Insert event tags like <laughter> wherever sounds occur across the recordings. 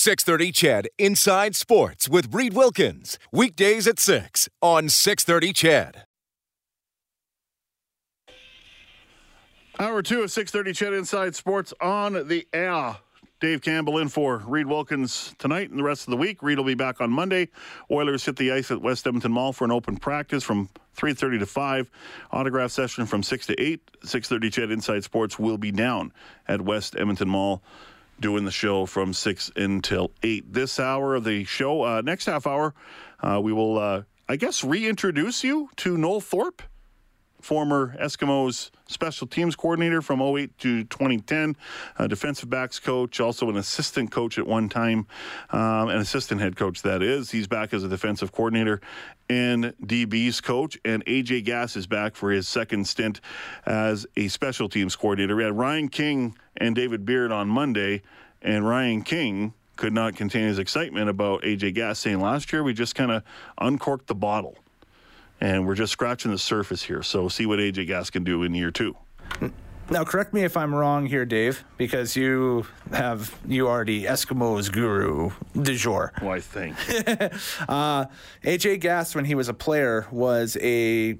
630 CHED Inside Sports with Reed Wilkins. Weekdays at 6 on 630 CHED. Hour two of 630 CHED Inside Sports on the air. Dave Campbell in for Reed Wilkins tonight and the rest of the week. Reed will be back on Monday. Oilers hit the ice at West Edmonton Mall for an open practice from 3.30 to 5. Autograph session from 6 to 8. 630 CHED Inside Sports will be down at West Edmonton Mall doing the show from 6 until 8. This hour of the show, uh, next half hour, uh, we will, uh, I guess, reintroduce you to Noel Thorpe former Eskimos special teams coordinator from 08 to 2010, a defensive backs coach, also an assistant coach at one time, um, an assistant head coach, that is. He's back as a defensive coordinator and DB's coach. And AJ Gass is back for his second stint as a special teams coordinator. We had Ryan King and David Beard on Monday, and Ryan King could not contain his excitement about AJ Gass saying last year we just kind of uncorked the bottle and we're just scratching the surface here. So see what AJ Gass can do in year two. Now, correct me if I'm wrong here, Dave, because you have you are the Eskimos guru du jour. Well, I think. Uh, AJ Gass, when he was a player, was a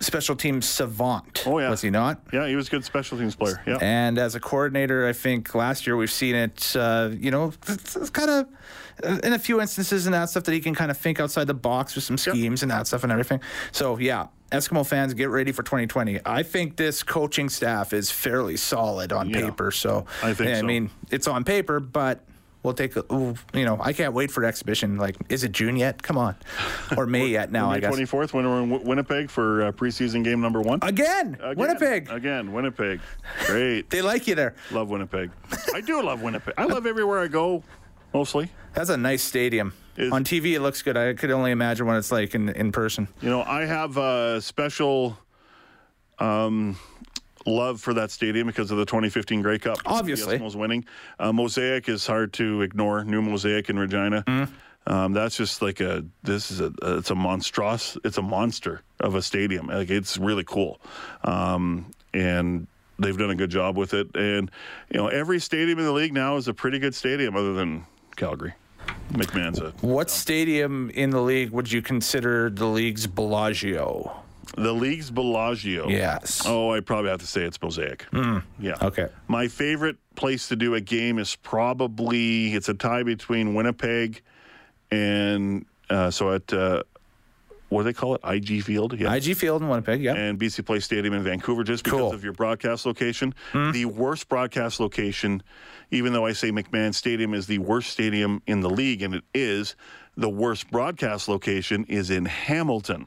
special team savant. Oh, yeah. was he not? yeah, he was a good special teams player. Yeah. And as a coordinator, I think last year we've seen it, uh, you know, it's, it's kind of in a few instances and that stuff that he can kind of think outside the box with some schemes and that stuff and everything. So, yeah, Eskimo fans, get ready for 2020. I think this coaching staff is fairly solid on Yeah, paper. So, I think yeah, so. I mean, it's on paper, but. We'll take a, you know, I can't wait for exhibition. Like, is it June yet? Come on. <laughs> Or May yet now, May I guess. 24th, when we're in Winnipeg for uh, preseason game number one. Again, Again. Winnipeg. Again, Winnipeg. Great. <laughs> They like you there. love Winnipeg. I do love Winnipeg. I love everywhere I go, mostly. That's a nice stadium. Is- On TV, it looks good. I could only imagine what it's like in, in person. You know, I have a special um, love for that stadium because of the 2015 Grey Cup. Obviously. the Eskimos winning. Uh, Mosaic is hard to ignore. New Mosaic in Regina. Um, that's just like a. This is a. It's a monstrous. It's a monster of a stadium. Like it's really cool, um, and they've done a good job with it. And you know, every stadium in the league now is a pretty good stadium, other than Calgary. McMahon's a What stadium in the league would you consider the league's Bellagio? The league's Bellagio. Yes. Oh, I probably have to say it's Mosaic. Mm. Yeah. Okay. My favorite place to do a game is probably it's a tie between Winnipeg and uh, so at uh, what do they call it? IG Field. Yeah. IG Field in Winnipeg, yeah. and BC Place Stadium in Vancouver, just because Cool. of your broadcast location. The worst broadcast location, even though I say McMahon Stadium is the worst stadium in the league, and it is, the worst broadcast location is in Hamilton.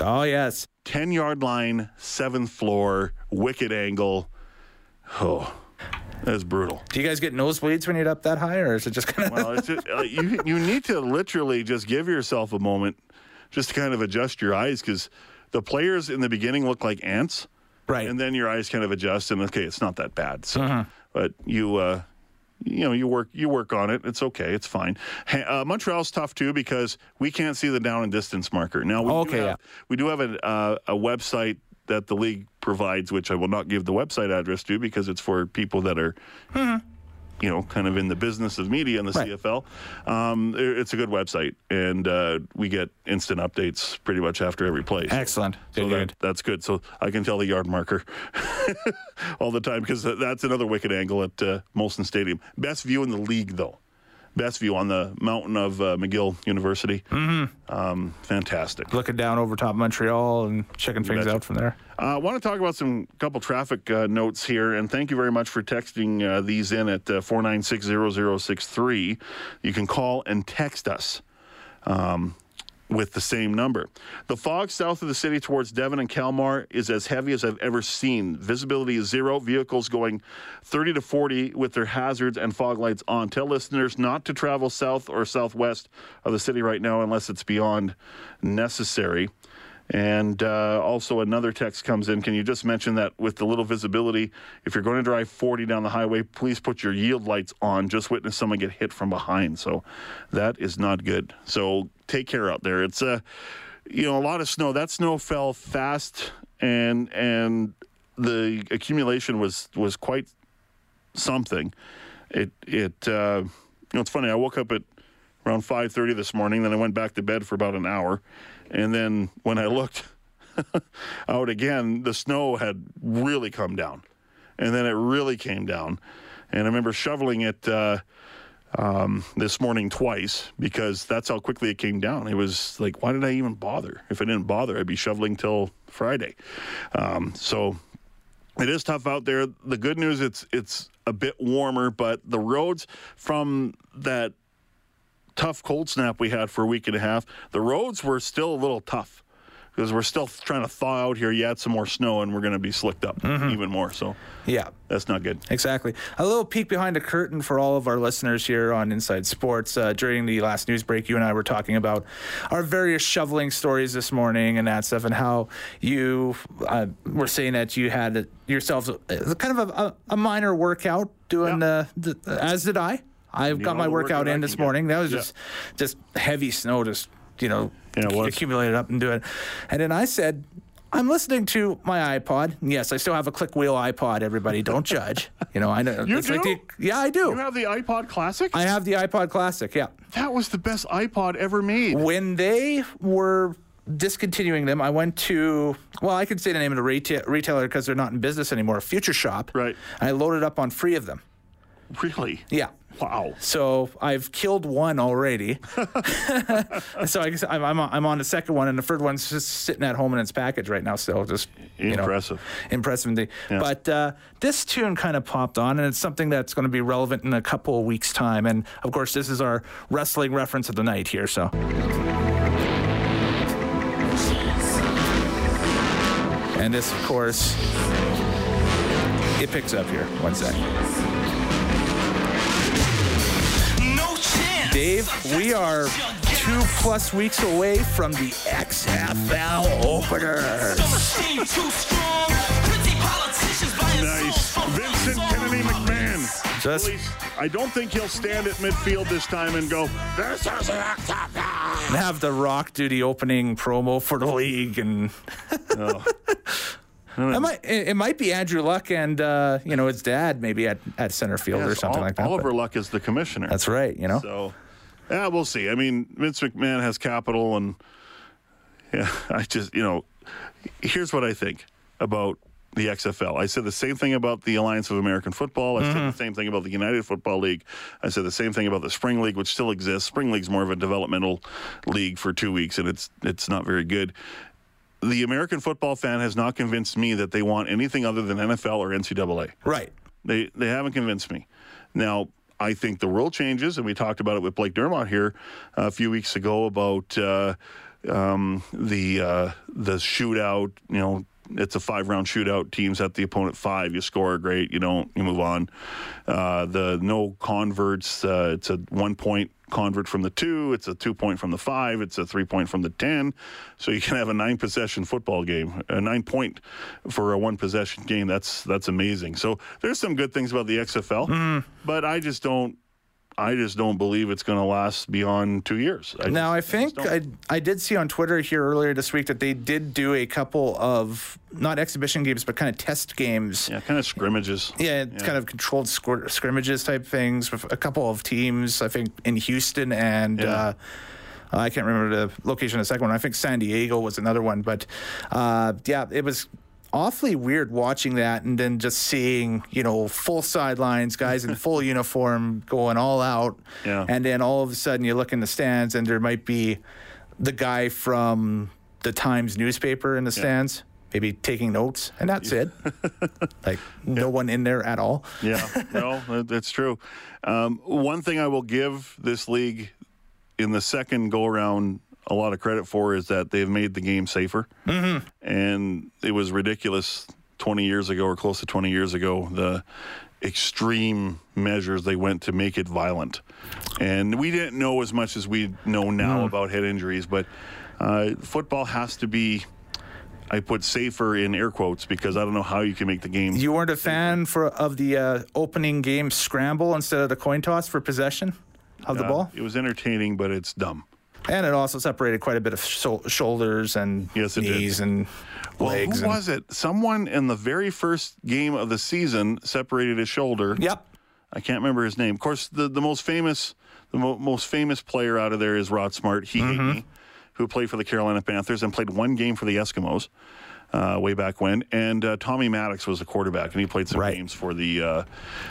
oh, yes. 10 yard line, seventh floor, wicked angle. Oh, that's brutal. Do you guys get nosebleeds when you're up that high, or is it just kind of. Well, it's just, uh, you, you need to literally just give yourself a moment just to kind of adjust your eyes because the players in the beginning look like ants. Right. And then your eyes kind of adjust, and okay, it's not that bad. So, but you, uh, you know, you work, you work on it. It's okay. It's fine. Uh, Montreal's tough too because we can't see the down and distance marker. Now, we Okay, do have, yeah. we do have a, uh, a website that the league provides, which I will not give the website address to because it's for people that are you know, kind of in the business of media in the Right. CFL. Um, it's a good website, and uh, we get instant updates pretty much after every play. So- Excellent. So Good, that, good. that's good. So I can tell the yard marker <laughs> all the time because that's another wicked angle at uh, Molson Stadium. Best view in the league, though. Best view on the mountain of uh, McGill University. Mm-hmm. Um, fantastic. Looking down over top of Montreal and checking things out from there. I uh, want to talk about some couple traffic uh, notes here, and thank you very much for texting uh, these in at uh, 4960063. You can call and text us. Um, with the same number. The fog south of the city towards Devon and Calmar is as heavy as I've ever seen. Visibility is zero. Vehicles going 30 to 40 with their hazards and fog lights on. Tell listeners not to travel south or southwest of the city right now unless it's beyond necessary. And uh, also, another text comes in. Can you just mention that with the little visibility, if you're going to drive 40 down the highway, please put your yield lights on. Just witness someone get hit from behind. So that is not good. So take care out there. It's a, uh, you know, a lot of snow. That snow fell fast, and and the accumulation was was quite something. It it uh, you know it's funny. I woke up at around 5:30 this morning. Then I went back to bed for about an hour and then when I looked <laughs> out again, the snow had really come down. And then it really came down. And I remember shoveling it uh, um, this morning twice because that's how quickly it came down. It was like, why did I even bother? If I didn't bother, I'd be shoveling till Friday. Um, so it is tough out there. The good news, it's it's a bit warmer, but the roads from that tough cold snap we had for a week and a half, the roads were still a little tough because we're still trying to thaw out here. You add some more snow, and we're going to be slicked up mm-hmm. even more. So, yeah, that's not good. Exactly. A little peek behind the curtain for all of our listeners here on Inside Sports. Uh, during the last news break, you and I were talking about our various shoveling stories this morning and that stuff, and how you uh, were saying that you had yourselves kind of a, a minor workout doing uh, the, as did I. I've got my workout in this morning. That was yeah. just just heavy snow, just you know, yeah, accumulated up and do it. And then I said, I'm listening to my iPod. Yes, I still have a click wheel iPod. Everybody, don't judge. You know, I know. You do? Like the, yeah, I do. You have the iPod Classic. I have the iPod Classic. Yeah. That was the best iPod ever made. When they were discontinuing them, I went to well, I can say the name of the retail, retailer because they're not in business anymore. Future Shop. Right. I loaded up on free of them. Really? Yeah. Wow. So I've killed one already. <laughs> <laughs> so I guess I'm, I'm, I'm, on the second one, and the third one's just sitting at home in its package right now. Still, just impressive, know, impressive. Yeah. But uh, this tune kind of popped on, and it's something that's going to be relevant in a couple of weeks' time. And of course, this is our wrestling reference of the night here. So. And this, of course, it picks up here. One second. Dave, we are two plus weeks away from the XFL openers. Nice. Vincent Kennedy McMahon. Just, I don't think he'll stand at midfield this time and go, this is the XFL. And have The Rock do the opening promo for the league and. <laughs> oh. It might, it might be Andrew Luck and uh, you know his dad maybe at, at center field yes, or something all, like that. Oliver Luck is the commissioner. That's right. You know. So yeah, we'll see. I mean, Vince McMahon has capital, and yeah, <laughs> I just you know, here's what I think about the XFL. I said the same thing about the Alliance of American Football. I mm-hmm. said the same thing about the United Football League. I said the same thing about the Spring League, which still exists. Spring League's more of a developmental league for two weeks, and it's it's not very good. The American football fan has not convinced me that they want anything other than NFL or NCAA. Right. They they haven't convinced me. Now I think the world changes, and we talked about it with Blake Dermott here a few weeks ago about uh, um, the uh, the shootout. You know, it's a five round shootout. Teams at the opponent five. You score, great. You don't. You move on. Uh, the no converts. Uh, it's a one point convert from the two. It's a two point from the five. It's a three point from the 10. So you can have a nine possession football game, a nine point for a one possession game. That's, that's amazing. So there's some good things about the XFL, mm. but I just don't, I just don't believe it's going to last beyond two years. I now, just, I think I, I, I did see on Twitter here earlier this week that they did do a couple of not exhibition games, but kind of test games. Yeah, kind of scrimmages. Yeah, yeah. kind of controlled scrimmages type things with a couple of teams. I think in Houston and. Yeah. Uh, I can't remember the location of the second one. I think San Diego was another one, but uh, yeah, it was awfully weird watching that and then just seeing, you know, full sidelines, guys in full <laughs> uniform going all out. Yeah. And then all of a sudden you look in the stands and there might be the guy from the Times newspaper in the stands. Maybe taking notes, and that's it. <laughs> like no yeah. one in there at all. yeah, <laughs> no, that's true. Um, one thing I will give this league in the second go around a lot of credit for is that they've made the game safer. Mm-hmm. And it was ridiculous 20 years ago or close to 20 years ago the extreme measures they went to make it violent. And we didn't know as much as we know now Mm. about head injuries, but uh, football has to be. I put safer in air quotes because I don't know how you can make the game. You weren't a fan for of the uh, opening game scramble instead of the coin toss for possession of the Uh, ball, It was entertaining, but it's dumb. And it also separated quite a bit of shou- shoulders and Yes, it did. knees and Well, legs. who and- was it? Someone in the very first game of the season separated his shoulder. Yep. I can't remember his name. Of course, the, the most famous the mo- most famous player out of there is Rod Smart. He Mm-hmm. who played for the Carolina Panthers and played one game for the Eskimos. Uh, way back when, and uh, Tommy Maddox was the quarterback, and he played some Right. games for the uh,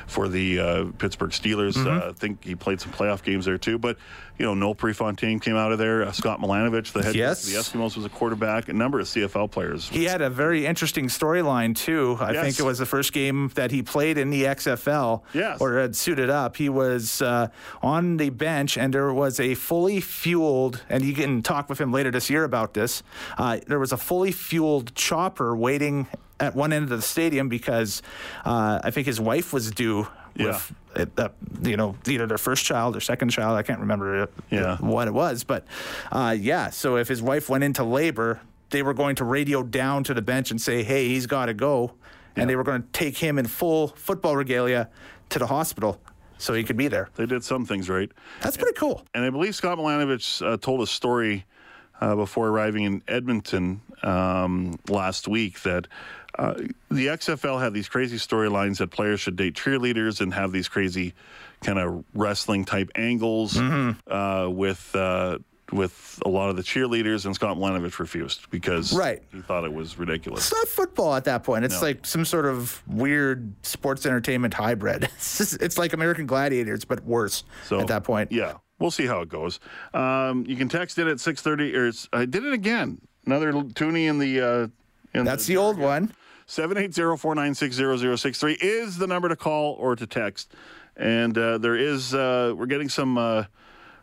for the uh, Pittsburgh Steelers. Mm-hmm. Uh, I think he played some playoff games there too. But you know, Noel Prefontaine came out of there. Uh, Scott Milanovich, the head Yes. of the Eskimos, was a quarterback. A number of CFL players. He had a very interesting storyline too. I Yes. think it was the first game that he played in the XFL, Yes. or had suited up. He was uh, on the bench, and there was a fully fueled. And you can talk with him later this year about this. Uh, there was a fully fueled chopper waiting at one end of the stadium because uh, I think his wife was due. With, uh, you know, either their first child or second child. I can't remember Yeah. what it was, but uh, yeah. So if his wife went into labor, they were going to radio down to the bench and say, "Hey, he's got to go," and they were going to take him in full football regalia to the hospital so he could be there. They did some things right. That's pretty cool. And I believe Scott Milanovich uh, told a story uh, before arriving in Edmonton um, last week that uh, the XFL had these crazy storylines that players should date cheerleaders and have these crazy kind of wrestling type angles uh, with. Uh, with a lot of the cheerleaders, and Scott Milanovich refused because Right. he thought it was ridiculous. It's not football at that point. It's No. like some sort of weird sports entertainment hybrid. <laughs> It's, just- it's like American Gladiators, but worse at that point. Yeah, we'll see how it goes. Um, you can text in at six thirty, or it's, I did it again. Another toonie in the. Uh, in That's the old one. 780-496-0063 is the number to call or to text. And uh, there is, uh, we're getting some uh,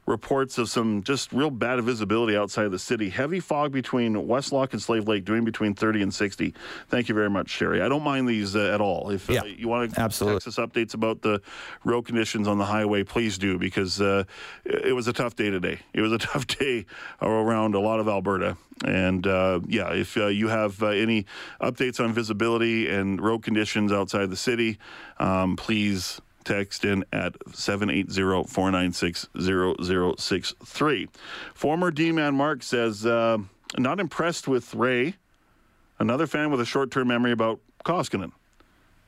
reports of some just real bad visibility outside of the city. Heavy fog between Westlock and Slave Lake, doing between 30 and 60. Thank you very much, Sherry. I don't mind these uh, at all. If uh, you want to absolutely. text us updates about the road conditions on the highway, please do, because uh, it was a tough day today. It was a <laughs> tough day around a lot of Alberta. And uh, yeah, if uh, you have uh, any updates on visibility and road conditions outside the city, um, please text in at 780-496-0063. Former D-man Mark says, uh, not impressed with Ray. Another fan with a short-term memory about Koskinen.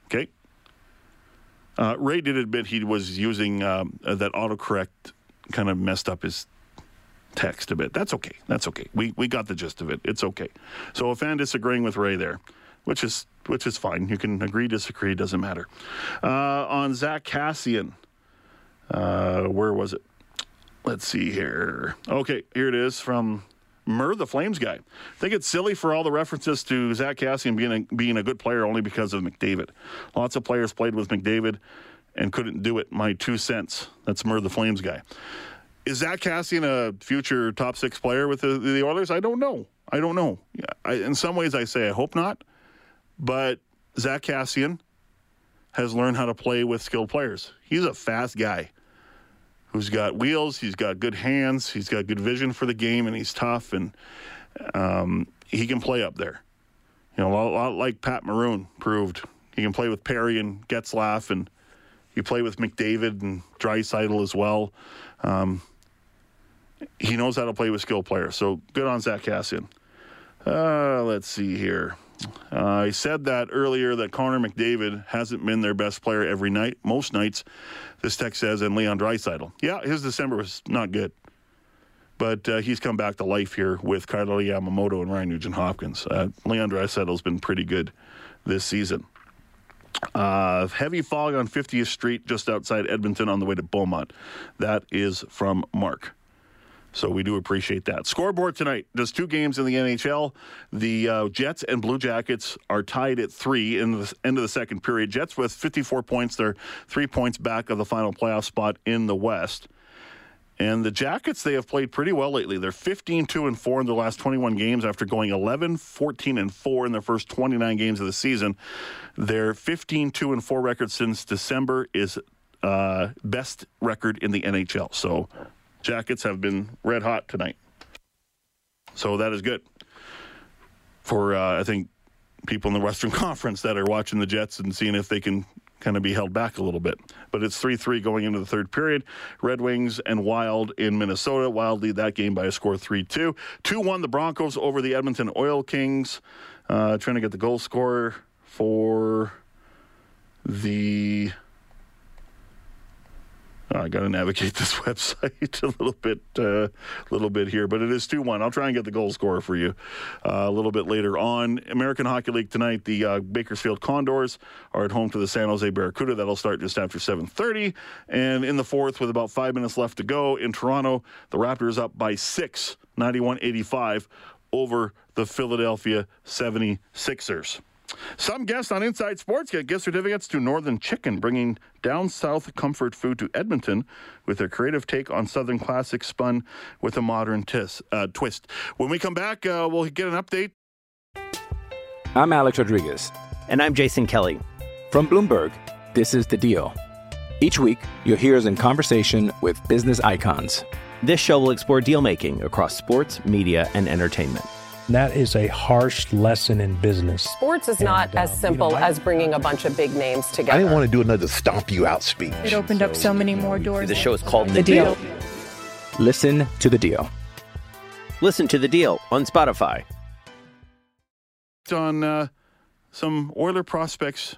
Okay. Uh, Ray did admit he was using um, that autocorrect kind of messed up his text a bit. That's okay. That's okay. We we got the gist of it. It's okay. So a fan disagreeing with Ray there, which is which is fine. You can agree, disagree, doesn't matter. Uh, on Zack Kassian, uh, where was it? Let's see here. Okay, here it is from Mur, the Flames guy. I think it's silly for all the references to Zack Kassian being a, being a good player only because of McDavid. Lots of players played with McDavid and couldn't do it. My two cents. That's Mur, the Flames guy. Is Zack Kassian a future top six player with the, the Oilers? I don't know. I don't know. I, in some ways, I say I hope not. But Zack Kassian has learned how to play with skilled players. He's a fast guy who's got wheels. He's got good hands. He's got good vision for the game, and he's tough. And um, he can play up there. You know, a lot, a lot like Pat Maroon proved. He can play with Perry and Getzlaff, and you play with McDavid and Draisaitl as well. Um, he knows how to play with skilled players. So good on Zack Kassian. Uh, let's see here. Uh, I said that earlier that Connor McDavid hasn't been their best player every night. Most nights, this text says, and Leon Draisaitl. Yeah, his December was not good. But uh, he's come back to life here with Kailer Yamamoto and Ryan Nugent Hopkins. Uh, Leon Draisaitl's been pretty good this season. Uh, heavy fog on 50th Street just outside Edmonton on the way to Beaumont. That is from Mark. So we do appreciate that. Scoreboard tonight. There's two games in the NHL. The uh, Jets and Blue Jackets are tied at three in the end of the second period. Jets with 54 points. They're three points back of the final playoff spot in the West. And the Jackets, they have played pretty well lately. They're 15 2 and 4 in their last 21 games after going 11 14 and 4 in their first 29 games of the season. Their 15 2 and 4 record since December is uh, best record in the NHL. So, Jackets have been red hot tonight. So, that is good for, uh, I think, people in the Western <laughs> Conference that are watching the Jets and seeing if they can kind of be held back a little bit. But it's 3 3 going into the third period. Red Wings and Wild in Minnesota. Wild lead that game by a score 3 2. 2 1 the Broncos over the Edmonton Oil Kings. Uh, trying to get the goal scorer for the I got to navigate <laughs> this website <laughs> a little bit, a uh, little bit here, but it is two one. I'll try and get the goal scorer for you uh, a little bit later on. American Hockey League tonight. The uh, Bakersfield Condors are at home to the San Jose Barracuda. That'll start just after seven thirty. And in the fourth, with about five minutes left to go in Toronto, the Raptors up by six, 91-85 over the Philadelphia 76ers. Some guests on Inside Sports get gift certificates to Northern Chicken, bringing down south comfort food to Edmonton with their creative take on Southern classics spun with a modern tis, uh, twist. When we come back, uh, we'll get an update. I'm Alex Rodriguez. And I'm Jason Kelly. From Bloomberg, this is The Deal. Each week, you'll hear us in conversation with business icons. This show will explore deal making across sports, media, and entertainment. That is a harsh lesson in business. Sports is not And, as simple you know, I- as bringing a bunch of big names together. I didn't want to do another stomp you out speech. It opened up so many more doors. The show is called The, The deal. Deal. Listen to the deal. Listen to The Deal on Spotify. on uh, some Oiler prospects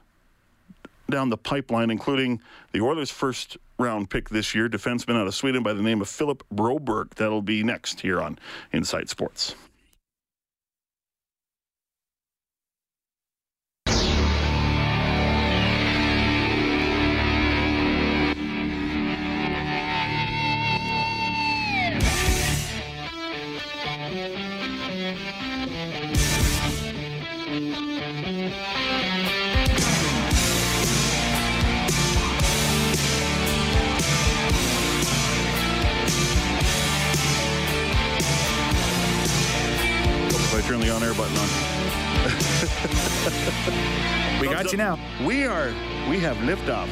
down the pipeline, including the Oilers' first round pick this year, defenseman out of Sweden by the name of Philip Broberg. That'll be next here on Inside Sports. Turn button on. <laughs> We got you now. We are. We have liftoff.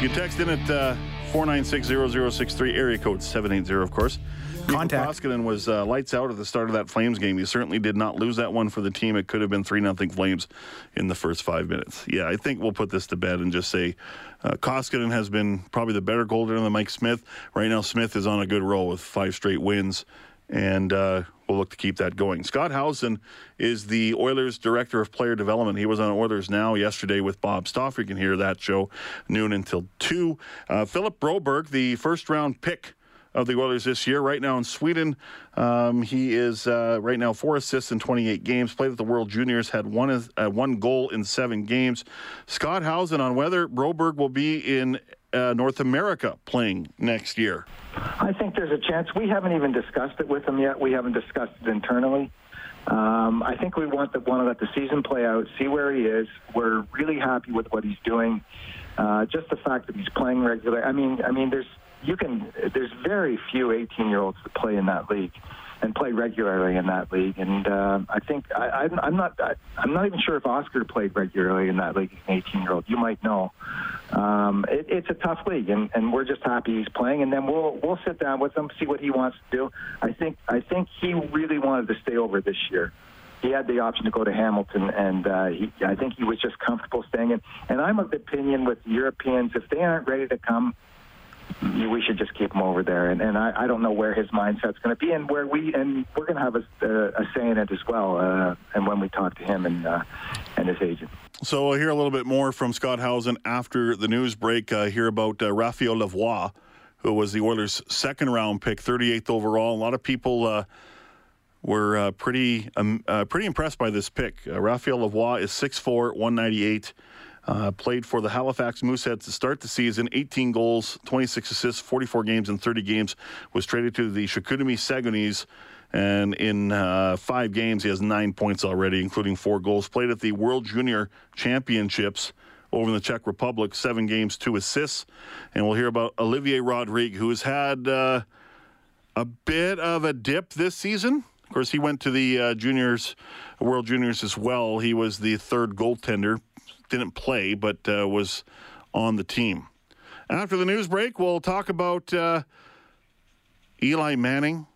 You text in at uh, 496-0063, area code 780, of course. Contact. Koskinen was uh, lights out at the start of that Flames game. He certainly did not lose that one for the team. It could have been 3 nothing Flames in the first five minutes. Yeah, I think we'll put this to bed and just say uh, Koskinen has been probably the better goaltender than Mike Smith. Right now, Smith is on a good roll with five straight wins, and uh, we'll look to keep that going. Scott Howson is the Oilers Director of Player Development. He was on Oilers Now yesterday with Bob Stauffer. You can hear that show noon until 2. Uh, Philip Broberg, the first round pick of the Oilers this year. Right now in Sweden, um, he is uh, right now four assists in 28 games. Played at the World Juniors, had one uh, one goal in seven games. Scott Howson on whether Broberg will be in uh, North America playing next year. I think there's a chance. We haven't even discussed it with him yet. We haven't discussed it internally. Um, I think we want to want to let the season play out, see where he is. We're really happy with what he's doing. Uh, just the fact that he's playing regular. I mean, I mean, there's you can. There's very few 18 year olds that play in that league and play regularly in that league. And uh, I think I, I'm, I'm not. I, I'm not even sure if Oscar played regularly in that league as an 18 year old. You might know. Um, it, it's a tough league, and, and we're just happy he's playing. And then we'll we'll sit down with him, see what he wants to do. I think I think he really wanted to stay over this year. He had the option to go to Hamilton, and uh, he, I think he was just comfortable staying in. And I'm of the opinion with Europeans, if they aren't ready to come, we should just keep him over there. And, and I, I don't know where his mindset's going to be, and where we and we're going to have a, a, a say in it as well. Uh, and when we talk to him and uh, and his agent. So we'll hear a little bit more from Scott Howson after the news break. Uh, hear about uh, Raphael Lavoie, who was the Oilers' second round pick, 38th overall. A lot of people uh, were uh, pretty um, uh, pretty impressed by this pick. Raphael Lavoie is 6'4", 198. Uh, played for the Halifax Mooseheads to start the season, 18 goals, 26 assists, 44 games in 30 games. Was traded to the Chicoutimi Saguenay's, and in uh, five games he has nine points already, including four goals. Played at the World Junior Championships over in the Czech Republic, seven games, two assists. And we'll hear about Olivier Rodrigue, who has had. Uh, a bit of a dip this season. Of course, he went to the uh, juniors, World Juniors as well. He was the third goaltender. Didn't play, but uh, was on the team. After the news break, we'll talk about uh, Eli Manning.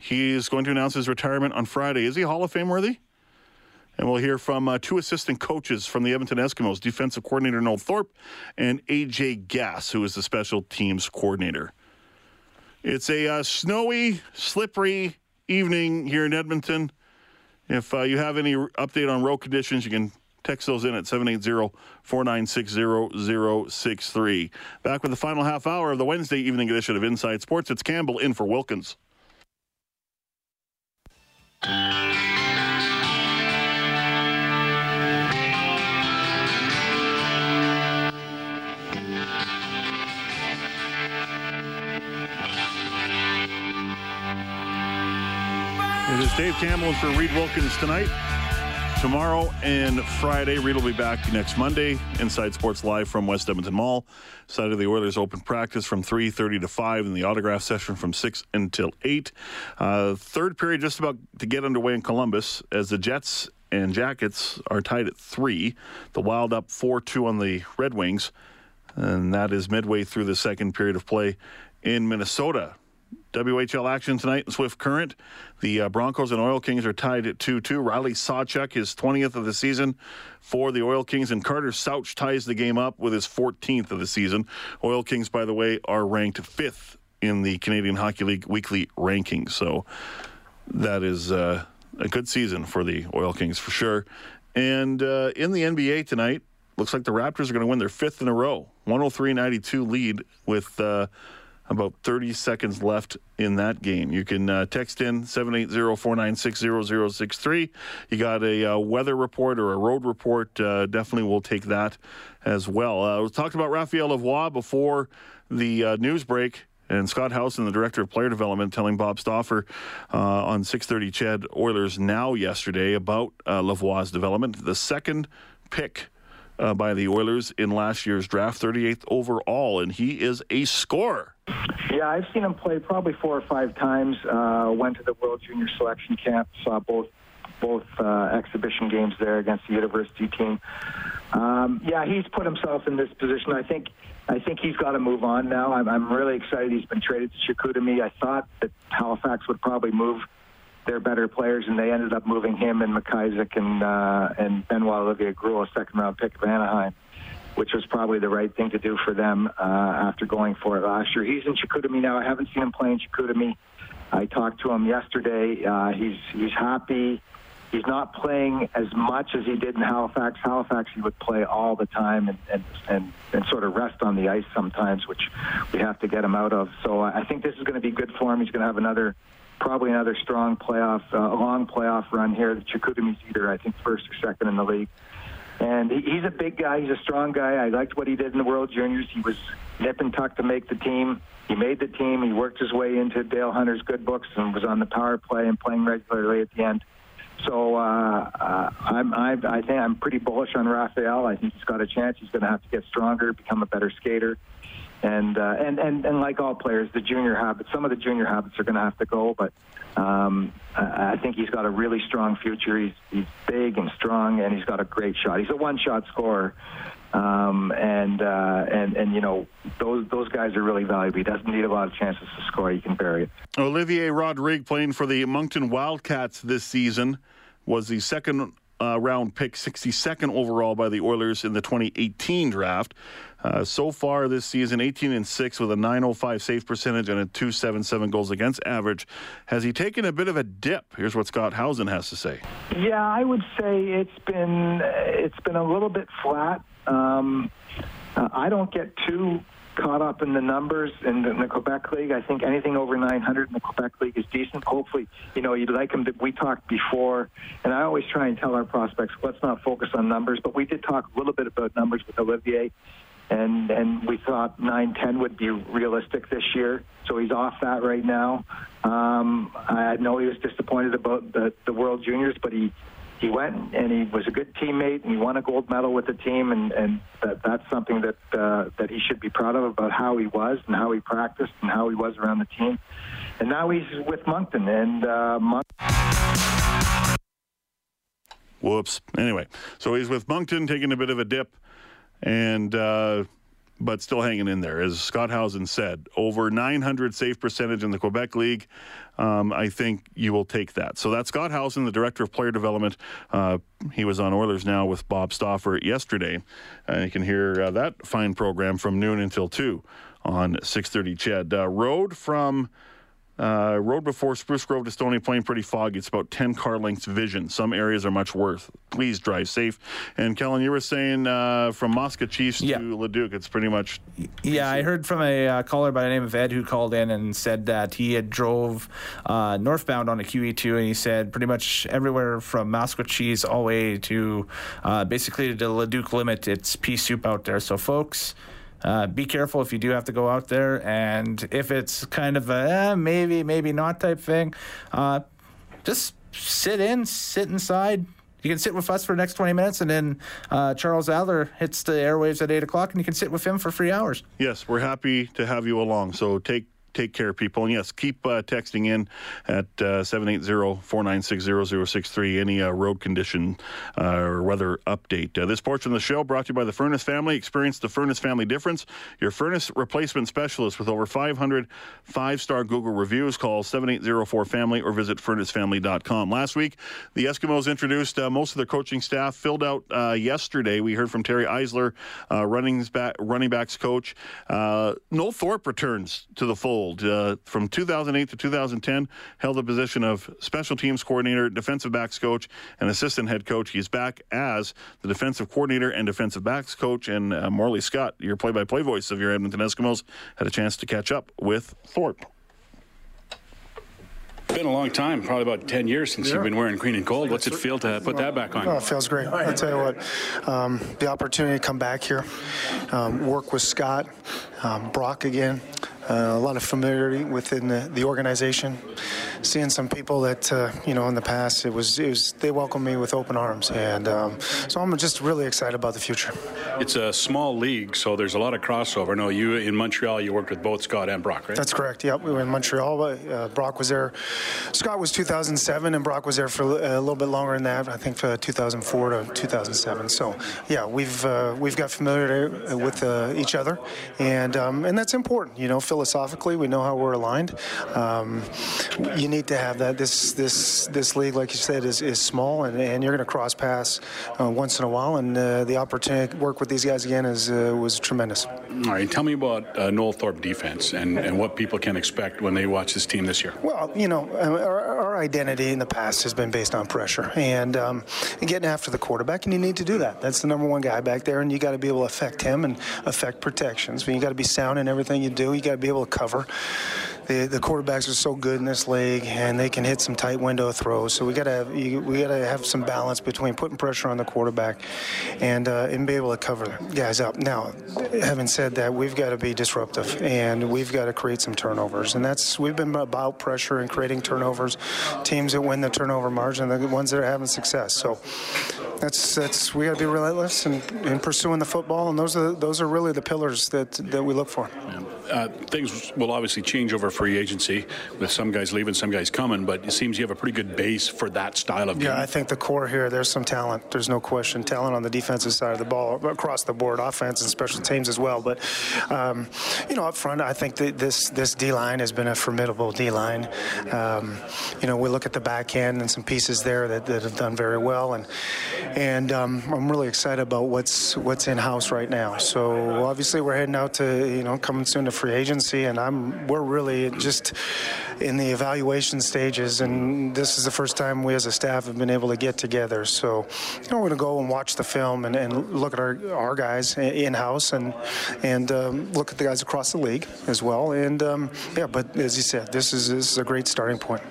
He is going to announce his retirement on Friday. Is he Hall of Fame worthy? And we'll hear from uh, two assistant coaches from the Edmonton Eskimos, defensive coordinator Noel Thorpe and AJ Gass, who is the special teams coordinator. It's a uh, snowy, slippery evening here in Edmonton. If uh, you have any update on road conditions, you can text those in at 780-496-0063. Back with the final half hour of the Wednesday evening edition of Inside Sports. It's Campbell in for Wilkins. It is Dave Campbell for Reed Wilkins tonight. Tomorrow and Friday, Reed will be back next Monday. Inside Sports Live from West Edmonton Mall. Side of the Oilers open practice from 3.30 to 5 and the autograph session from 6 until 8. Uh, third period just about to get underway in Columbus as the Jets and Jackets are tied at 3. The Wild up 4-2 on the Red Wings. And that is midway through the second period of play in Minnesota. WHL action tonight in Swift Current. The uh, Broncos and Oil Kings are tied at 2 2. Riley Sawchuk, his 20th of the season for the Oil Kings, and Carter Souch ties the game up with his 14th of the season. Oil Kings, by the way, are ranked fifth in the Canadian Hockey League weekly rankings. So that is uh, a good season for the Oil Kings for sure. And uh, in the NBA tonight, looks like the Raptors are going to win their fifth in a row 103 92 lead with. About 30 seconds left in that game. You can uh, text in 780-496-0063. You got a uh, weather report or a road report, uh, definitely we'll take that as well. Uh, we talked about Raphael Lavoie before the uh, news break. And Scott Howson, the director of player development, telling Bob Stauffer uh, on 6:30 CHED Oilers Now yesterday about uh, Lavoie's development. The second pick by the Oilers in last year's draft, 38th overall, and he is a scorer. Yeah, I've seen him play probably four or five times. Uh, went to the World Junior Selection Camp, saw both both uh, exhibition games there against the university team. Um, yeah, he's put himself in this position. I think I think he's got to move on now. I'm, I'm really excited he's been traded to Chicoutimi. I thought that Halifax would probably move their better players, and they ended up moving him and McIsaac and uh, and Benoit Olivier Groulx, a second round pick of Anaheim, which was probably the right thing to do for them uh, after going for it last year. He's in Chicoutimi now. I haven't seen him play in Chicoutimi. I talked to him yesterday. Uh, he's he's happy. He's not playing as much as he did in Halifax. Halifax, he would play all the time and, and, and, and sort of rest on the ice sometimes, which we have to get him out of. So I think this is going to be good for him. He's going to have another probably another strong playoff, uh, long playoff run here. The Chicoutimi's either, I think, first or second in the league. And he, he's a big guy. He's a strong guy. I liked what he did in the World Juniors. He was nip and tuck to make the team. He made the team. He worked his way into Dale Hunter's good books and was on the power play and playing regularly at the end. So uh, uh, I'm, I, I think I'm pretty bullish on Raphael. I think he's got a chance. He's going to have to get stronger, become a better skater and uh, and and and like all players, the junior habits, some of the junior habits are going to have to go. But um, I think he's got a really strong future. He's he's big and strong, and he's got a great shot. He's a one-shot scorer. Um, and uh, and and you know those those guys are really valuable. He doesn't need a lot of chances to score. He can bury it. Olivier Rodrigue playing for the Moncton Wildcats this season was the second uh, round pick, 62nd overall by the Oilers in the 2018 draft. Uh, so far this season, 18 and 6 with a 905 save percentage and a 277 goals against average. Has he taken a bit of a dip? Here's what Scott Howson has to say. Yeah, I would say it's been it's been a little bit flat. Um, uh, I don't get too caught up in the numbers in the, in the, Quebec League. I think anything over 900 in the Quebec League is decent. Hopefully, you know, you'd like him to. We talked before, and I always try and tell our prospects, let's not focus on numbers, but we did talk a little bit about numbers with Olivier and and we thought 910 would be realistic this year. So he's off that right now. Um, I know he was disappointed about the, the World Juniors, but he he went and he was a good teammate and he won a gold medal with the team and, and that, that's something that uh, that he should be proud of about how he was and how he practiced and how he was around the team. And now he's with Moncton and uh, Mon- Whoops. Anyway, so he's with Moncton taking a bit of a dip, and uh, but still hanging in there, as Scott Howson said. Over 900 save percentage in the Quebec League. Um, I think you will take that. So that's Scott Howson, the director of player development. Uh, he was on Oilers now with Bob Stauffer yesterday, and you can hear uh, that fine program from noon until two on 6:30. CHED uh, road from. Uh, road before Spruce Grove to Stony Plain, pretty foggy. It's about 10 car lengths vision. Some areas are much worse. Please drive safe. And Kellen, you were saying uh, from Maskwacis Yeah. to Leduc, it's pretty much. Yeah, I heard from a uh, caller by the name of Ed who called in and said that he had drove uh, northbound on a QE2, and he said pretty much everywhere from Maskwacis all the way to uh, basically the Leduc limit, it's pea soup out there. So, folks. Uh, be careful if you do have to go out there, and if it's kind of a eh, maybe, maybe not type thing, uh, just sit in, sit inside. You can sit with us for the next 20 minutes, and then uh, Charles Adler hits the airwaves at 8 o'clock, and you can sit with him for three hours. Yes, we're happy to have you along. So take take care, of people. And yes, keep uh, texting in at uh, 780-496-0063 any uh, road condition uh, or weather update. This portion of the show brought to you by the Furnace Family. Experience the Furnace Family difference. Your furnace replacement specialist with over 500 five-star Google reviews. Call 780-4FAMILY or visit furnacefamily.com. Last week, the Eskimos introduced most of their coaching staff, filled out yesterday. We heard from Terry Eisler, running, back, running backs coach. Noel Thorpe returns to the fold. Uh, from 2008 to 2010, held the position of special teams coordinator, defensive backs coach, and assistant head coach. He's back as the defensive coordinator and defensive backs coach. And uh, Morley Scott, your play-by-play voice of your Edmonton Eskimos, had a chance to catch up with Thorpe. been a long time, probably about 10 years since you've been wearing green and gold. What's it feel to put that back on? Oh, it feels great. I'll tell you what, um, the opportunity to come back here, um, work with Scott, um, Brock again, a lot of familiarity within the, the organization. Seeing some people that uh, you know in the past, it was, it was they welcomed me with open arms, and um, so I'm just really excited about the future. It's a small league, so there's a lot of crossover. No, you in Montreal, you worked with both Scott and Brock, right? That's correct. Yep, we were in Montreal. Uh, Brock was there. Scott was 2007, and Brock was there for a little bit longer than that. I think for 2004 to 2007. So, yeah, we've uh, we've got familiarity with uh, each other, and um, and that's important. You know, philosophically, we know how we're aligned. Um, you need to have that. This this this league, like you said, is, is small, and, and you're going to cross paths uh, once in a while, and uh, the opportunity to work with these guys again is uh, was tremendous. All right, tell me about uh, Noel Thorpe defense and, and what people can expect when they watch this team this year. Well, you know, uh, our, our identity in the past has been based on pressure and, um, and getting after the quarterback, and you need to do that. That's the number one guy back there, and you got to be able to affect him and affect protections. But you got to be sound in everything you do. You got to be able to cover. The, the quarterbacks are so good in this league, and they can hit some tight window throws. So we got to we got to have some balance between putting pressure on the quarterback and uh, and be able to cover guys up. Now, having said that, we've got to be disruptive, and we've got to create some turnovers, and that's we've been about pressure and creating turnovers. Teams that win the turnover margin, the ones that are having success. So that's that's we got to be relentless in, in pursuing the football, and those are those are really the pillars that that we look for. Uh, things will obviously change over free agency with some guys leaving, some guys coming, but it seems you have a pretty good base for that style of game. Yeah, I think the core here, there's some talent. There's no question. Talent on the defensive side of the ball, across the board, offense and special teams as well. But, um, you know, up front, I think that this, this D line has been a formidable D line. Um, you know, we look at the back end and some pieces there that, that have done very well. And, and um, I'm really excited about what's, what's in house right now. So obviously, we're heading out to, you know, coming soon to free agency, and I'm, we're really just in the evaluation stages, and this is the first time we as a staff have been able to get together. So, you know, we're going to go and watch the film and, and look at our, our guys in house and and um, look at the guys across the league as well. And um, yeah, but as you said, this is this is a great starting point.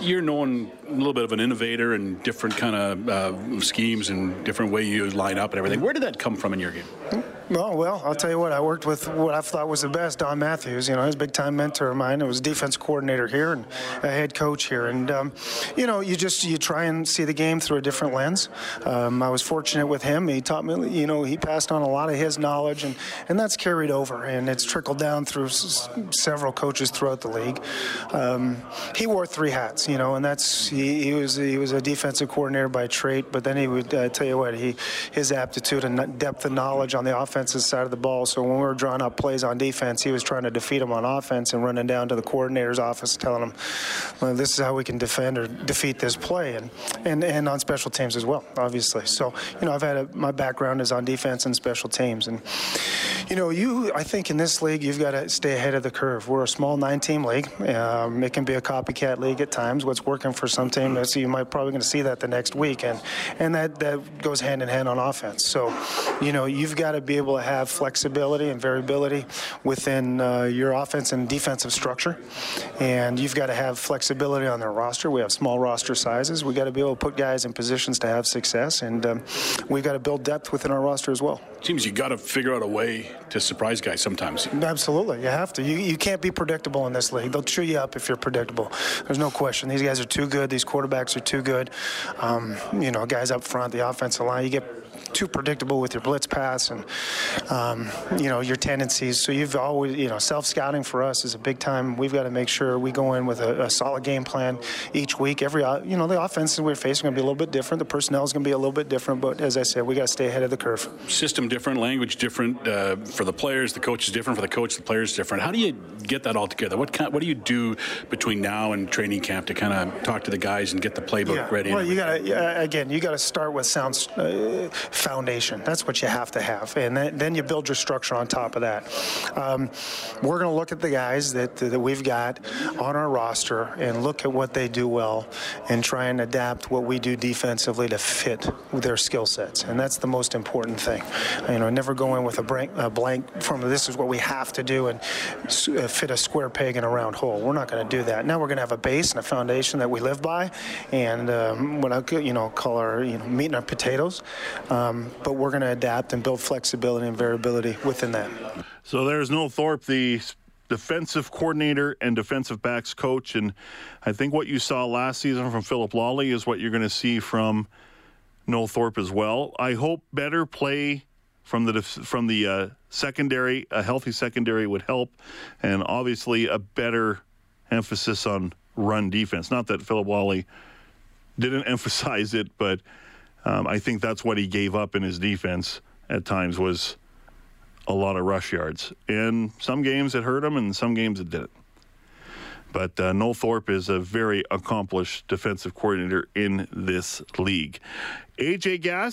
you're known a little bit of an innovator and different kind of uh, schemes and different way you line up and everything. Where did that come from in your game? Oh, well, I'll tell you what, I worked with what I thought was the best, Don Matthews. You know, he's a big time mentor of mine. I was defense coordinator here and a head coach here. And, um, you know, you just, you try and see the game through a different lens. Um, I was fortunate with him. He taught me, you know, he passed on a lot of his knowledge and, and that's carried over and it's trickled down through s- several coaches throughout the league. Um, he wore three hats, you know, and that's, he, he was, he was a defensive coordinator by trait, but then he would uh, tell you what, he, his aptitude and depth of knowledge on the side of the ball. So when we were drawing up plays on defense, he was trying to defeat them on offense and running down to the coordinator's office telling them, well, this is how we can defend or defeat this play. And, and, and on special teams as well, obviously. So, you know, I've had a, my background is on defense and special teams. And, you know, you, I think in this league, you've got to stay ahead of the curve. We're a small nine team league. Um, it can be a copycat league at times. What's working for some team, you might probably going to see that the next week. And, and that, that goes hand in hand on offense. So, you know, you've got to be able to have flexibility and variability within uh, your offense and defensive structure. And you've got to have flexibility on their roster. We have small roster sizes. We've got to be able to put guys in positions to have success. And um, we've got to build depth within our roster as well. Seems you got to figure out a way to surprise guys sometimes. Absolutely, you have to. You, you can't be predictable in this league. They'll chew you up if you're predictable. There's no question. These guys are too good. These quarterbacks are too good. Um, you know, guys up front, the offensive line. You get too predictable with your blitz pass and um, you know your tendencies. So you've always you know self scouting for us is a big time. We've got to make sure we go in with a, a solid game plan each week. Every you know the offenses we're facing are going to be a little bit different. The personnel is going to be a little bit different. But as I said, we got to stay ahead of the curve. System different, language different uh, for the players. The coach is different for the coach. The players different. How do you get that all together? What kind, what do you do between now and training camp to kind of talk to the guys and get the playbook yeah. ready? Well, you got to again, you got to start with sounds. uh, foundation. That's what you have to have, and then, then you build your structure on top of that. Um, we're going to look at the guys that that we've got on our roster and look at what they do well, and try and adapt what we do defensively to fit their skill sets, and that's the most important thing. You know, never go in with a blank, a blank from this is what we have to do and fit a square peg in a round hole. We're not going to do that. Now we're going to have a base and a foundation that we live by, and um, what I you know call our you know meat and our potatoes. Um, but we're going to adapt and build flexibility and variability within that. So there's Noel Thorpe, the defensive coordinator and defensive backs coach, and I think what you saw last season from Phillip Lolley is what you're going to see from Noel Thorpe as well. I hope better play from the from the uh, secondary, a healthy secondary would help, and obviously a better emphasis on run defense. Not that Phillip Lolley didn't <laughs> emphasize it, but um, I think that's what he gave up in his defense at times was a lot of rush yards. In some games it hurt him, and some games it didn't. But uh, Noel Thorpe is a very accomplished defensive coordinator in this league. AJ Gass.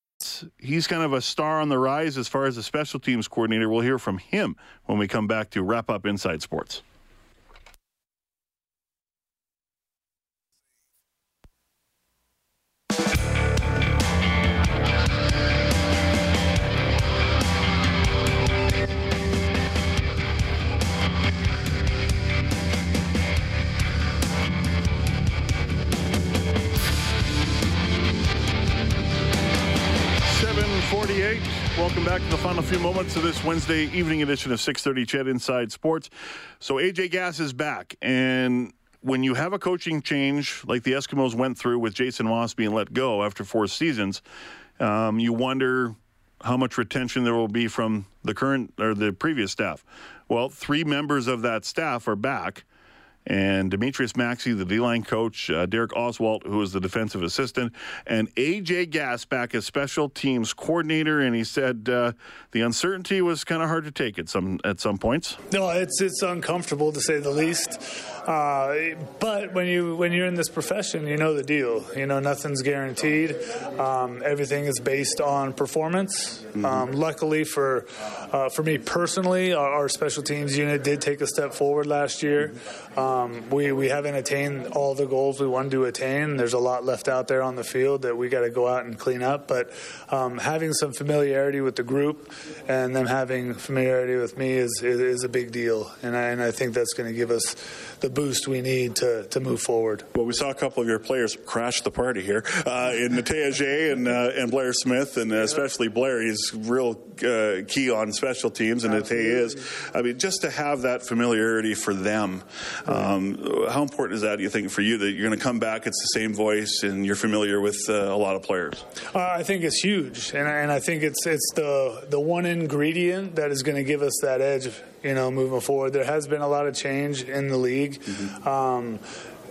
He's kind of a star on the rise as far as the special teams coordinator. We'll hear from him when we come back to wrap up Inside Sports. Welcome back to the final few moments of this Wednesday evening edition of 6:30 CHED Inside Sports. So AJ Gass is back, and when you have a coaching change like the Eskimos went through with Jason Maas being let go after four seasons, um, you wonder how much retention there will be from the current or the previous staff. Well, three members of that staff are back, and Demetrius Maxey, the D-line coach, uh, Derek Oswalt, who is the defensive assistant, and AJ Gass back as special teams coordinator. And he said uh, the uncertainty was kind of hard to take at some at some points. No, it's it's uncomfortable to say the least. Uh, but when you when you're in this profession, you know the deal. You know nothing's guaranteed. Um, everything is based on performance. Mm-hmm. Um, luckily for uh, for me personally, our, our, special teams unit did take a step forward last year. Um, we we haven't attained all the goals we wanted to attain. There's a lot left out there on the field that we got to go out and clean up. But um, having some familiarity with the group and them having familiarity with me is is, is a big deal, and I, and I think that's going to give us the boost we need to, to move forward. Well, we saw a couple of your players crash the party here uh, in Natey and uh, and Blair Smith, and especially Blair. He's real uh, key on special teams, and Natey is. I mean, just to have that familiarity for them, um, how important is that? Do you think for you that you're going to come back? It's the same voice, and you're familiar with uh, a lot of players. Uh, I think it's huge, and, and I think it's it's the the one ingredient that is going to give us that edge you know, moving forward. There has been a lot of change in the league. Mm-hmm. Um,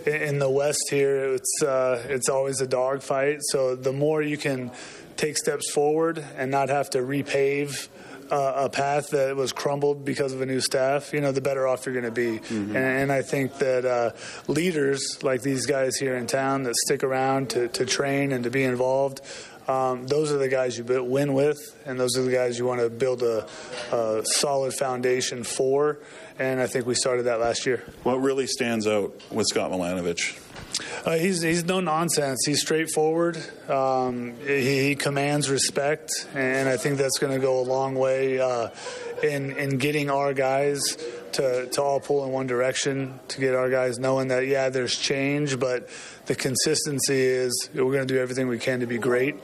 in the West here, it's uh, it's always a dogfight. So the more you can take steps forward and not have to repave uh, a path that was crumbled because of a new staff, you know, the better off you're going to be. Mm-hmm. And, and, I think that uh, leaders like these guys here in town that stick around to, to train and to be involved um, those are the guys you win with, and those are the guys you want to build a, a, solid foundation for. And I think we started that last year. What really stands out with Scott Milanovich? Uh, he's he's no nonsense. He's straightforward. Um, he, he, commands respect, and I think that's going to go a long way uh, in in getting our guys to to all pull in one direction. To get our guys knowing that yeah, there's change, but the consistency is we're going to do everything we can to be great,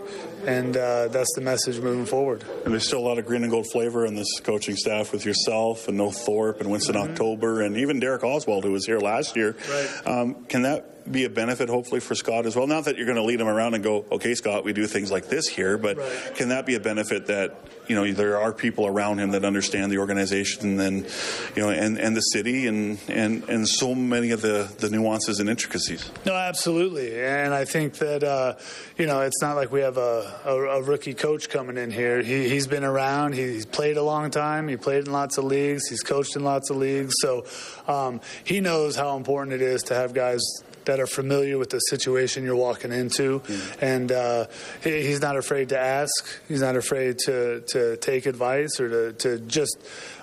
and uh, that's the message moving forward. And there's still a lot of green and gold flavor in this coaching staff with yourself and Noel Thorpe and Winston mm-hmm. October and even Derek Oswalt, who was here last year. Right. Um, can that be a benefit, hopefully, for Scott as well? Not that you're going to lead him around and go, okay, Scott, we do things like this here, but right. can that be a benefit that you know there are people around him that understand the organization and you know and, and the city and, and and so many of the the nuances and intricacies. No, absolutely, and I think that uh, you know it's not like we have a, a, a rookie coach coming in here. He, he's been around. He's played a long time. He played in lots of leagues. He's coached in lots of leagues. So um, he knows how important it is to have guys that are familiar with the situation you're walking into, mm. and uh, he, he's not afraid to ask. He's not afraid to to take advice or to to just.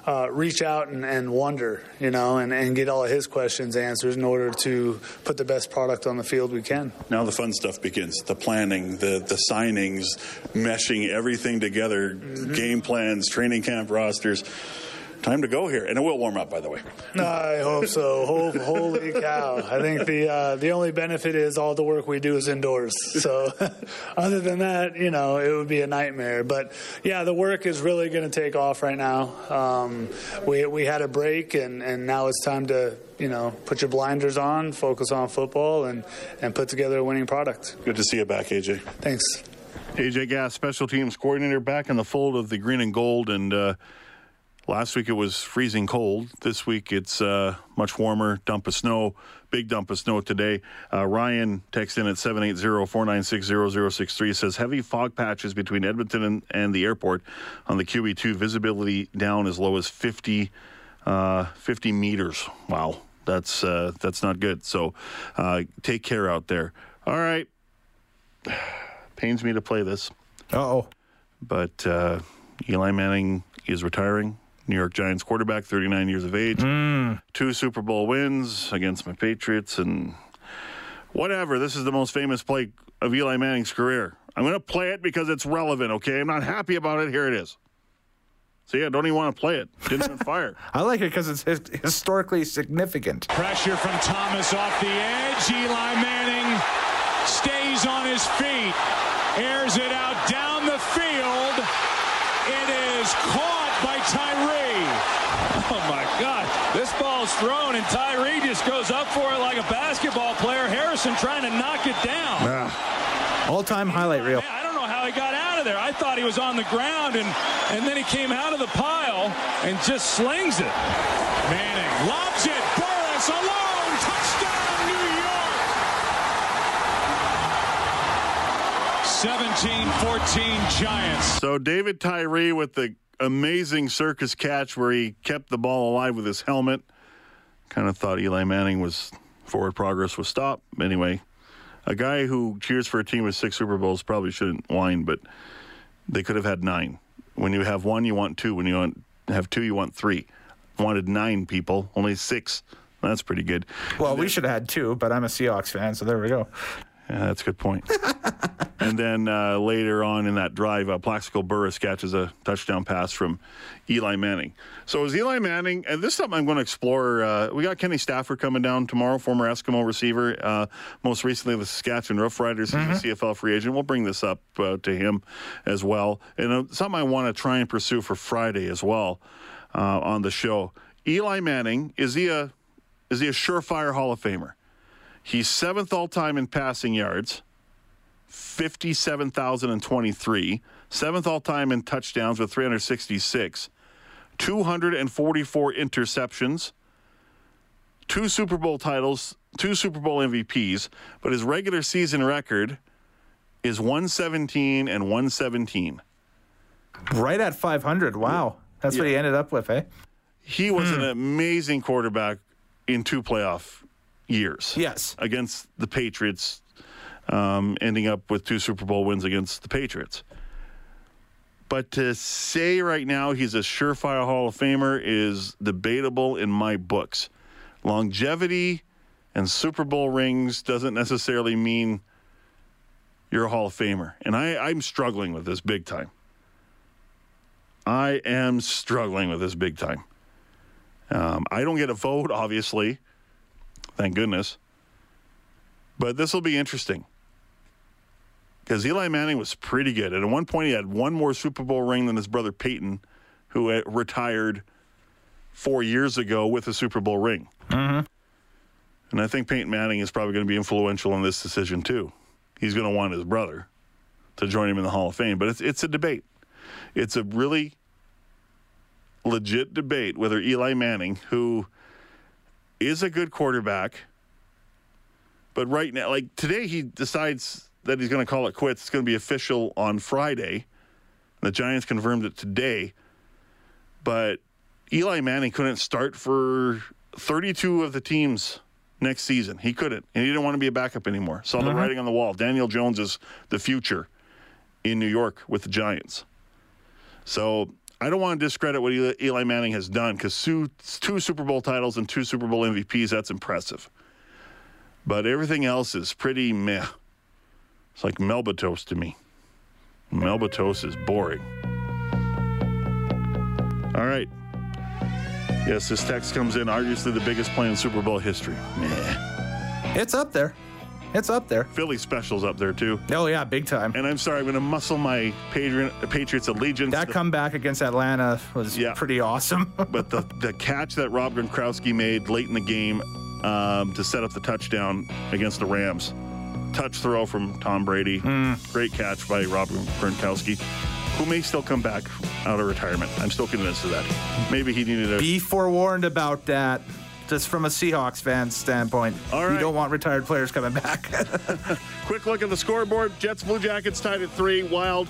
Uh, reach out and, and, wonder, you know, and, and get all of his questions answered in order to put the best product on the field we can. Now the fun stuff begins: the planning, the the signings, meshing everything together, mm-hmm. game plans, training camp rosters time to go here, and it will warm up, by the way. I hope so. <laughs> Holy cow! I think the uh, the only benefit is all the work we do is indoors. So, <laughs> other than that, you know, it would be a nightmare. But yeah, the work is really going to take off right now. Um, we we had a break, and and now it's time to you know put your blinders on, focus on football, and and put together a winning product. Good to see you back, AJ. Thanks. AJ Gass, special teams coordinator, back in the fold of the green and gold, and. Uh, Last week it was freezing cold. This week it's uh, much warmer. Dump of snow, big dump of snow today. Uh, Ryan texts in at 780-496-0063 says heavy fog patches between Edmonton and, and the airport on the QE2. Visibility down as low as 50, uh, 50 meters. Wow, that's uh, that's not good. So uh, take care out there. All right. <sighs> Pains me to play this. oh. But uh, Eli Manning is retiring New York Giants quarterback, 39 years of age, mm. two Super Bowl wins against my Patriots, and whatever. This is the most famous play of Eli Manning's career. I'm going to play it because it's relevant, okay? I'm not happy about it. Here it is. See, I don't even want to play it. Didn't even <laughs> fire. I like it because it's historically significant. Pressure from Thomas off the edge. Eli Manning stays on his feet, airs it out down the field. It is caught by Tyree. Oh my God. This ball's thrown and Tyree just goes up for it like a basketball player. Harrison trying to knock it down. All-time highlight reel. I don't know how he got out of there. I thought he was on the ground and, and then he came out of the pile and just slings it. Manning lobs it. Burress alone. Touchdown New York. 17-14 Giants. So David Tyree with the amazing circus catch where he kept the ball alive with his helmet. Kind of thought Eli Manning was forward progress was stopped. Anyway, a guy who cheers for a team with six Super Bowls probably shouldn't whine, but they could have had nine. When you have one, you want two. When you want have two, you want three. Wanted nine people, only six. That's pretty good. Well, we should have had two, but I'm a Seahawks fan, so there we go. Yeah, that's a good point. <laughs> and then uh, later on in that drive, uh, Plaxico Burress catches a touchdown pass from Eli Manning. So it was Eli Manning, and this is something I'm going to explore. Uh, we got Kenny Stafford coming down tomorrow, former Eskimo receiver, uh, most recently the Saskatchewan Roughriders. He's Mm-hmm. a CFL free agent. We'll bring this up uh, to him as well. And uh, something I want to try and pursue for Friday as well uh, on the show. Eli Manning, is he a is he a surefire Hall of Famer? He's seventh all time in passing yards, 57,023. Seventh all time in touchdowns with 366. 244 interceptions. Two Super Bowl titles, two Super Bowl MVPs, but his regular season record is 117 and 117. Right at 500. Wow. That's what he ended up with, eh? He was an amazing quarterback in two playoff years. Yes. Against the Patriots, um, ending up with two Super Bowl wins against the Patriots. But to say right now he's a surefire Hall of Famer is debatable in my books. Longevity and Super Bowl rings doesn't necessarily mean you're a Hall of Famer. And I, I'm struggling with this big time. I am struggling with this big time. Um, I don't get a vote, obviously. Thank goodness. But this will be interesting. Because Eli Manning was pretty good. And at one point, he had one more Super Bowl ring than his brother Peyton, who retired four years ago with a Super Bowl ring. Mm-hmm. And I think Peyton Manning is probably going to be influential in this decision, too. He's going to want his brother to join him in the Hall of Fame. But it's, it's a debate. It's a really legit debate whether Eli Manning, who is a good quarterback, but right now, like today, he decides that he's going to call it quits. It's going to be official on Friday. The Giants confirmed it today. But Eli Manning couldn't start for 32 of the teams next season. He couldn't, and he didn't want to be a backup anymore. Saw the Mhm. writing on the wall. Daniel Jones is the future in New York with the Giants. So I don't want to discredit what Eli Manning has done because two, two Super Bowl titles and two Super Bowl MVPs, that's impressive. But everything else is pretty meh. It's like Melba toast to me. Melba toast is boring. All right. Yes, this text comes in. arguably the biggest play in Super Bowl history. Meh. It's up there. It's up there. Philly specials up there too. Oh yeah, big time. And I'm sorry, I'm going to muscle my Patriot, Patriots allegiance. That comeback against Atlanta was pretty awesome. <laughs> but the the catch that Rob Gronkowski made late in the game um, to set up the touchdown against the Rams, touch throw from Tom Brady, great catch by Rob Gronkowski, who may still come back out of retirement. I'm still convinced of that. Maybe he needed a Be forewarned about that. From a Seahawks fan standpoint, you don't want retired players coming back. <laughs> Quick look at the scoreboard. Jets Blue Jackets tied at three. Wild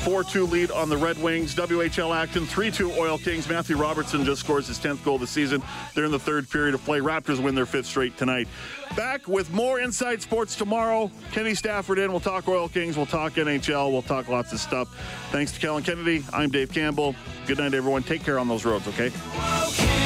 4 2 lead on the Red Wings. WHL action 3 2 Oil Kings. Matthew Robertson just scores his 10th goal of the season. They're in the third period of play. Raptors win their fifth straight tonight. Back with more Inside Sports tomorrow. Kenny Stafford in. We'll talk Oil Kings. We'll talk NHL. We'll talk lots of stuff. Thanks to Kellen Kennedy. I'm Dave Campbell. Good night, everyone. Take care on those roads, okay? okay.